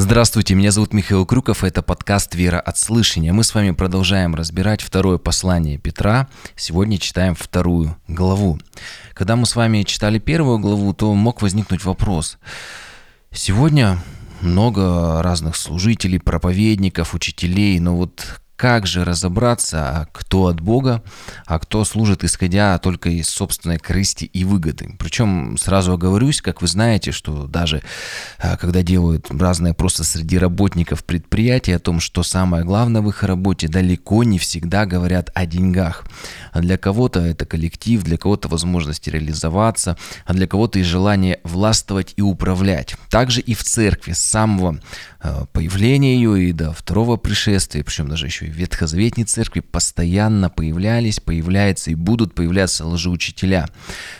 Здравствуйте, меня зовут Михаил Крюков, это подкаст «Вера от слышания». Мы с вами продолжаем разбирать второе послание Петра. Сегодня читаем вторую главу. Когда мы с вами читали первую главу, то мог возникнуть вопрос. Сегодня много разных служителей, проповедников, учителей, но вот как же разобраться, кто от Бога, а кто служит исходя только из собственной корысти и выгоды. Причем сразу оговорюсь, как вы знаете, что даже а, когда делают разные просто среди работников предприятия о том, что самое главное в их работе, далеко не всегда говорят о деньгах. А для кого-то это коллектив, для кого-то возможность реализоваться, а для кого-то и желание властвовать и управлять. Также и в церкви с самого а, появления ее и до второго пришествия, причем даже еще в ветхозаветной церкви постоянно появлялись, появляются и будут появляться лжеучителя,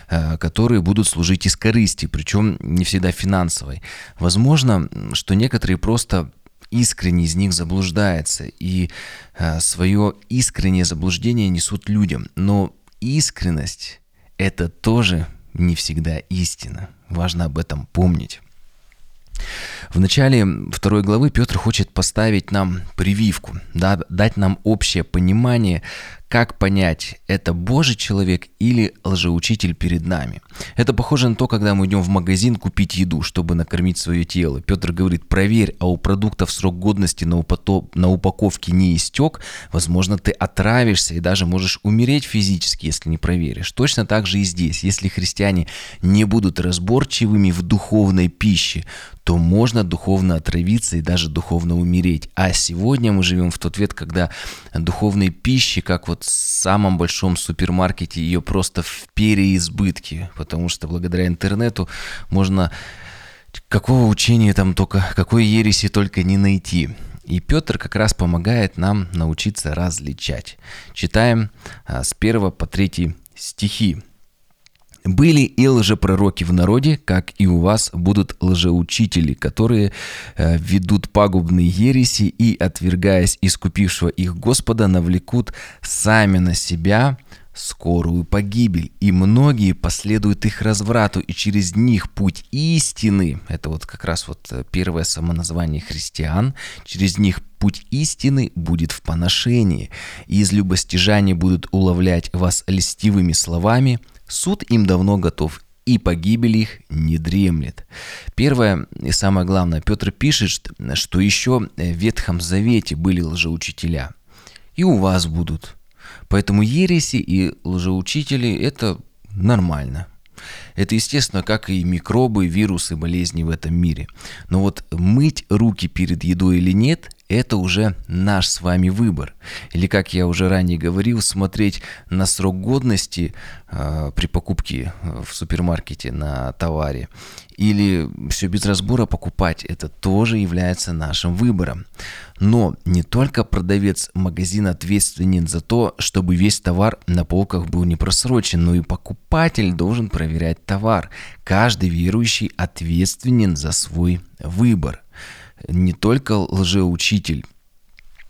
э, которые будут служить из корысти, причем не всегда финансовой. Возможно, что некоторые просто искренне из них заблуждаются и э, свое искреннее заблуждение несут людям. Но искренность – это тоже не всегда истина. Важно об этом помнить. В начале второй главы Петр хочет поставить нам прививку, да, дать нам общее понимание, как понять, это Божий человек или лжеучитель перед нами? Это похоже на то, когда мы идем в магазин купить еду, чтобы накормить свое тело. Петр говорит, проверь, а у продуктов срок годности на, упато... на упаковке не истек, возможно, ты отравишься и даже можешь умереть физически, если не проверишь. Точно так же и здесь. Если христиане не будут разборчивыми в духовной пище, то можно духовно отравиться и даже духовно умереть. А сегодня мы живем в тот век, когда духовной пищи, как вот вот в самом большом супермаркете ее просто в переизбытке, потому что благодаря интернету можно какого учения там только, какой ереси только не найти. И Петр как раз помогает нам научиться различать. Читаем а, с 1 по 3 стихи. Были и лжепророки в народе, как и у вас будут лжеучители, которые э, ведут пагубные ереси и, отвергаясь искупившего их Господа, навлекут сами на себя скорую погибель, и многие последуют их разврату, и через них путь истины, это вот как раз вот э, первое самоназвание христиан, через них путь истины будет в поношении, и из любостяжания будут уловлять вас льстивыми словами, Суд им давно готов, и погибель их не дремлет. Первое и самое главное, Петр пишет, что еще в Ветхом Завете были лжеучителя. И у вас будут. Поэтому ереси и лжеучители – это нормально. Это естественно, как и микробы, вирусы, болезни в этом мире. Но вот мыть руки перед едой или нет это уже наш с вами выбор. Или, как я уже ранее говорил, смотреть на срок годности э, при покупке э, в супермаркете на товаре. Или все без разбора покупать, это тоже является нашим выбором. Но не только продавец магазина ответственен за то, чтобы весь товар на полках был не просрочен, но и покупатель должен проверять товар. Каждый верующий ответственен за свой выбор не только лжеучитель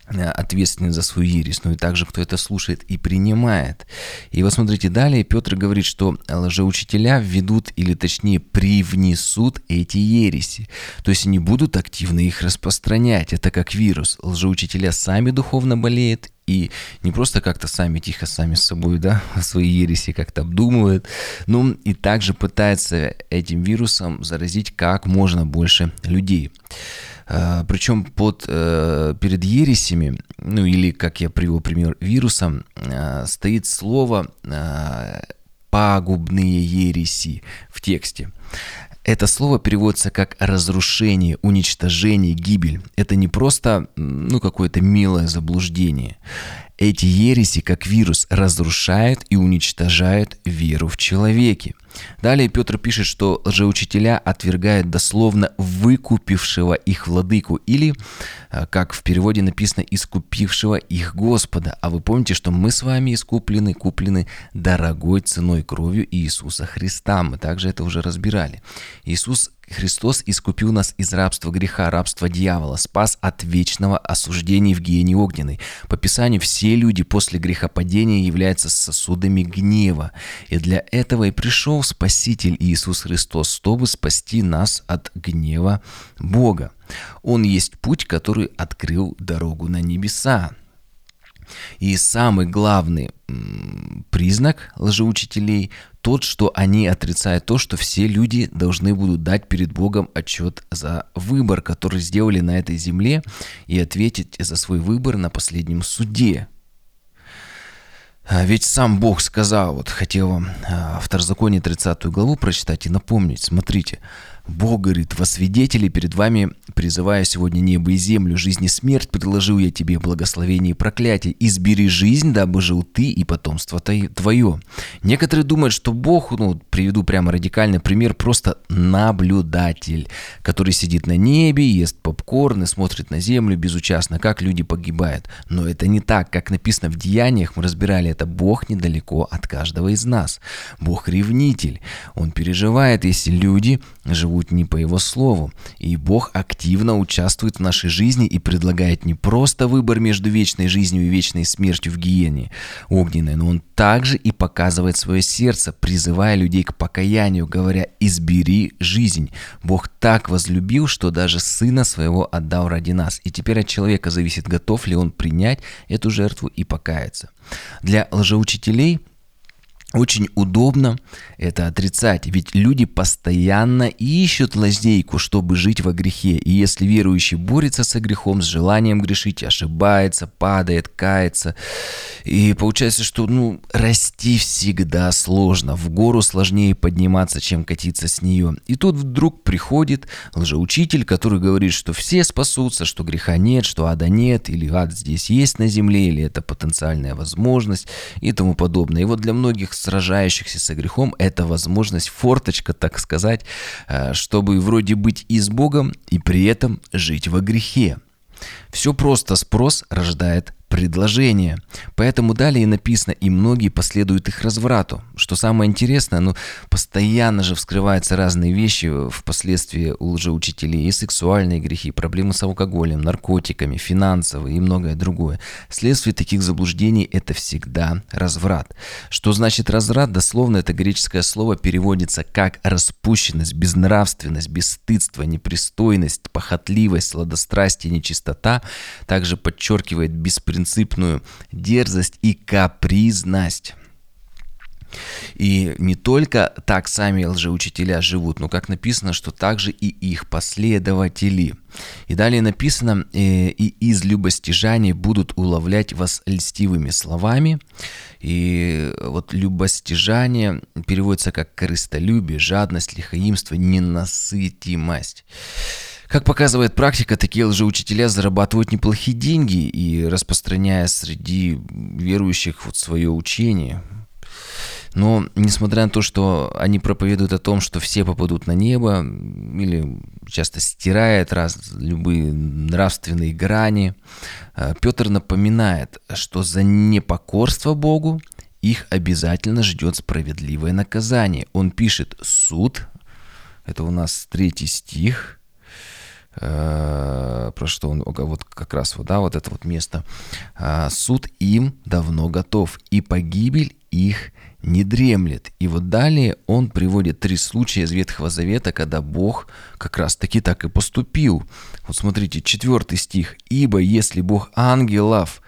э, ответственен за свою ересь, но и также, кто это слушает и принимает. И вот смотрите, далее Петр говорит, что лжеучителя введут, или точнее привнесут эти ереси. То есть они будут активно их распространять. Это как вирус. Лжеучителя сами духовно болеют и не просто как-то сами тихо, сами с собой, да, свои ереси как-то обдумывают, но и также пытается этим вирусом заразить как можно больше людей. А, Причем под, э, перед ересями, ну или, как я привел пример, вирусом, а, стоит слово а, «пагубные ереси» в тексте. Это слово переводится как разрушение, уничтожение, гибель. Это не просто ну, какое-то милое заблуждение. Эти ереси, как вирус, разрушают и уничтожают веру в человеке. Далее Петр пишет, что лжеучителя отвергают дословно выкупившего их владыку или, э, как в переводе написано, искупившего их Господа. А вы помните, что мы с вами искуплены, куплены дорогой ценой кровью Иисуса Христа. Мы также это уже разбирали. Иисус Христос искупил нас из рабства греха, рабства дьявола, спас от вечного осуждения в гиене огненной. По Писанию все люди после грехопадения являются сосудами гнева. И для этого и пришел Спаситель Иисус Христос, чтобы спасти нас от гнева Бога. Он есть путь, который открыл дорогу на небеса. И самый главный признак лжеучителей тот, что они отрицают то, что все люди должны будут дать перед Богом отчет за выбор, который сделали на этой земле, и ответить за свой выбор на последнем суде. А ведь сам Бог сказал, вот хотел вам а, Второзаконие 30 главу прочитать и напомнить, смотрите, Бог говорит, во свидетели перед вами, призывая сегодня небо и землю, жизнь и смерть, предложил я тебе благословение и проклятие. Избери жизнь, дабы жил ты и потомство твое. Некоторые думают, что Бог, ну, приведу прямо радикальный пример, просто наблюдатель, который сидит на небе, ест попкорн и смотрит на землю безучастно, как люди погибают. Но это не так, как написано в Деяниях, мы разбирали это, Бог недалеко от каждого из нас. Бог ревнитель, Он переживает, если люди живут живут не по Его Слову. И Бог активно участвует в нашей жизни и предлагает не просто выбор между вечной жизнью и вечной смертью в гиене огненной, но Он также и показывает свое сердце, призывая людей к покаянию, говоря «избери жизнь». Бог так возлюбил, что даже Сына Своего отдал ради нас. И теперь от человека зависит, готов ли он принять эту жертву и покаяться. Для лжеучителей – очень удобно это отрицать, ведь люди постоянно ищут лазейку, чтобы жить во грехе. И если верующий борется со грехом, с желанием грешить, ошибается, падает, кается, и получается, что ну, расти всегда сложно, в гору сложнее подниматься, чем катиться с нее. И тут вдруг приходит лжеучитель, который говорит, что все спасутся, что греха нет, что ада нет, или ад здесь есть на земле, или это потенциальная возможность и тому подобное. И вот для многих сражающихся со грехом, это возможность, форточка, так сказать, э, чтобы вроде быть и с Богом, и при этом жить во грехе. Все просто, спрос рождает предложения. Поэтому далее написано, и многие последуют их разврату. Что самое интересное, ну, постоянно же вскрываются разные вещи впоследствии у лжеучителей. И сексуальные грехи, проблемы с алкоголем, наркотиками, финансовые и многое другое. Следствие таких заблуждений – это всегда разврат. Что значит разврат? Дословно это греческое слово переводится как распущенность, безнравственность, бесстыдство, непристойность, похотливость, сладострастие, нечистота. Также подчеркивает беспринципность беспринципную дерзость и капризность. И не только так сами лжеучителя живут, но как написано, что также и их последователи. И далее написано, э, и из любостяжания будут уловлять вас льстивыми словами. И вот любостяжание переводится как корыстолюбие, жадность, лихоимство, ненасытимость. Как показывает практика, такие лжеучителя зарабатывают неплохие деньги и распространяя среди верующих вот свое учение. Но несмотря на то, что они проповедуют о том, что все попадут на небо, или часто стирает раз, любые нравственные грани, э, Петр напоминает, что за непокорство Богу их обязательно ждет справедливое наказание. Он пишет «суд», это у нас третий стих – про что он вот как раз вот, да, вот это вот место. Э, суд им давно готов, и погибель их не дремлет. И вот далее он приводит три случая из Ветхого Завета, когда Бог как раз таки так и поступил. Вот смотрите, четвертый стих. «Ибо если Бог ангелов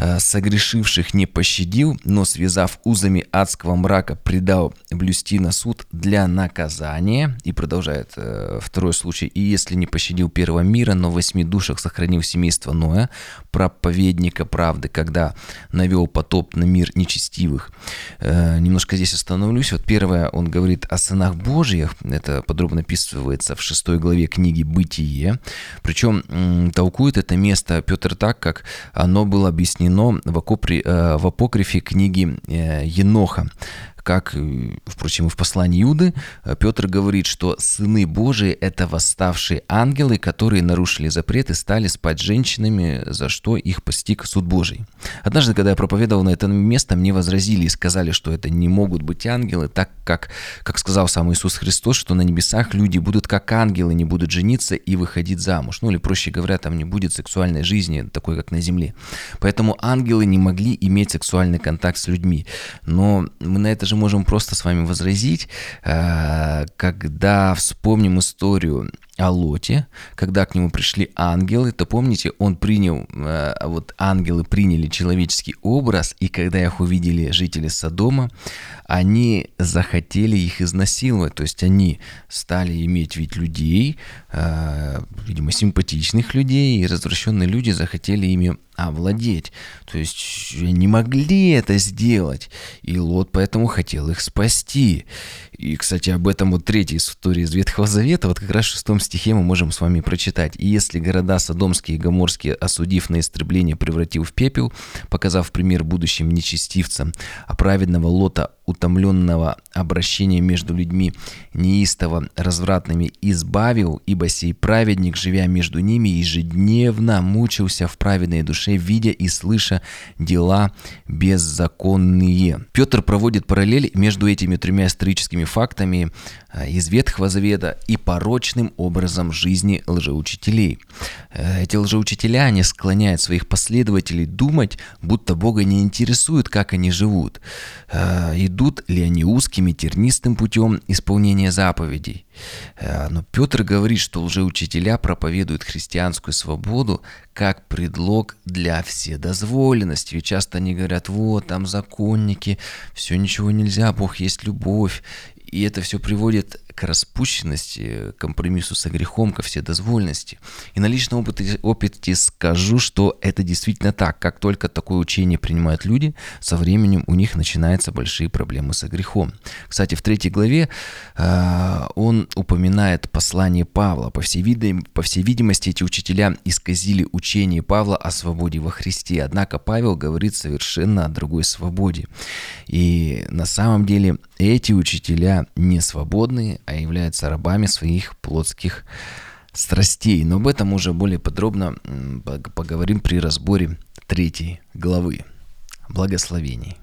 Э, согрешивших не пощадил, но, связав узами адского мрака, предал блюсти на суд для наказания. И продолжает э, второй случай. И если не пощадил первого мира, но в восьми душах сохранил семейство Ноя, проповедника правды, когда навел потоп на мир нечестивых. Э, немножко здесь остановлюсь. Вот первое, он говорит о сынах Божьих. Это подробно описывается в шестой главе книги «Бытие». Причем м, толкует это место Петр так, как оно было объяснено в, окопре, э, в апокрифе книги э, Еноха как, впрочем, и в послании Иуды, э, Петр говорит, что сыны Божии – это восставшие ангелы, которые нарушили запрет и стали спать с женщинами, за что их постиг суд Божий. Однажды, когда я проповедовал на это место, мне возразили и сказали, что это не могут быть ангелы, так как, как сказал сам Иисус Христос, что на небесах люди будут как ангелы, не будут жениться и выходить замуж. Ну или, проще говоря, там не будет сексуальной жизни, такой, как на земле. Поэтому ангелы не могли иметь сексуальный контакт с людьми. Но мы на это же можем просто с вами возразить, э, когда вспомним историю о Лоте, когда к нему пришли ангелы, то помните, он принял, э, вот ангелы приняли человеческий образ, и когда их увидели жители Содома, они захотели их изнасиловать, то есть они стали иметь вид людей, э, видимо, симпатичных людей, и развращенные люди захотели ими овладеть. То есть не могли это сделать. И Лот поэтому хотел их спасти. И, кстати, об этом вот третья история из Ветхого Завета, вот как раз в шестом стихе мы можем с вами прочитать. «И если города Содомские и Гоморские, осудив на истребление, превратил в пепел, показав пример будущим нечестивцам, а праведного Лота утомленного обращения между людьми неистово развратными избавил, ибо сей праведник, живя между ними, ежедневно мучился в праведной душе, видя и слыша дела беззаконные. Петр проводит параллель между этими тремя историческими фактами э, из Ветхого Завета и порочным образом жизни лжеучителей. Э, эти лжеучителя, они склоняют своих последователей думать, будто Бога не интересует, как они живут. Э, и идут ли они узким и тернистым путем исполнения заповедей. Э, но Петр говорит, что лжеучителя проповедуют христианскую свободу как предлог для вседозволенности. И часто они говорят, вот там законники, все ничего нельзя, Бог есть любовь. И это все приводит к распущенности, компромиссу со грехом, ко вседозвольности. И на личном опыте, опыте скажу, что это действительно так. Как только такое учение принимают люди, со временем у них начинаются большие проблемы со грехом. Кстати, в третьей главе э, он упоминает послание Павла. По всей, види, по всей видимости, эти учителя исказили учение Павла о свободе во Христе. Однако Павел говорит совершенно о другой свободе. И на самом деле эти учителя не свободные, а являются рабами своих плотских страстей. Но об этом уже более подробно поговорим при разборе третьей главы. Благословений.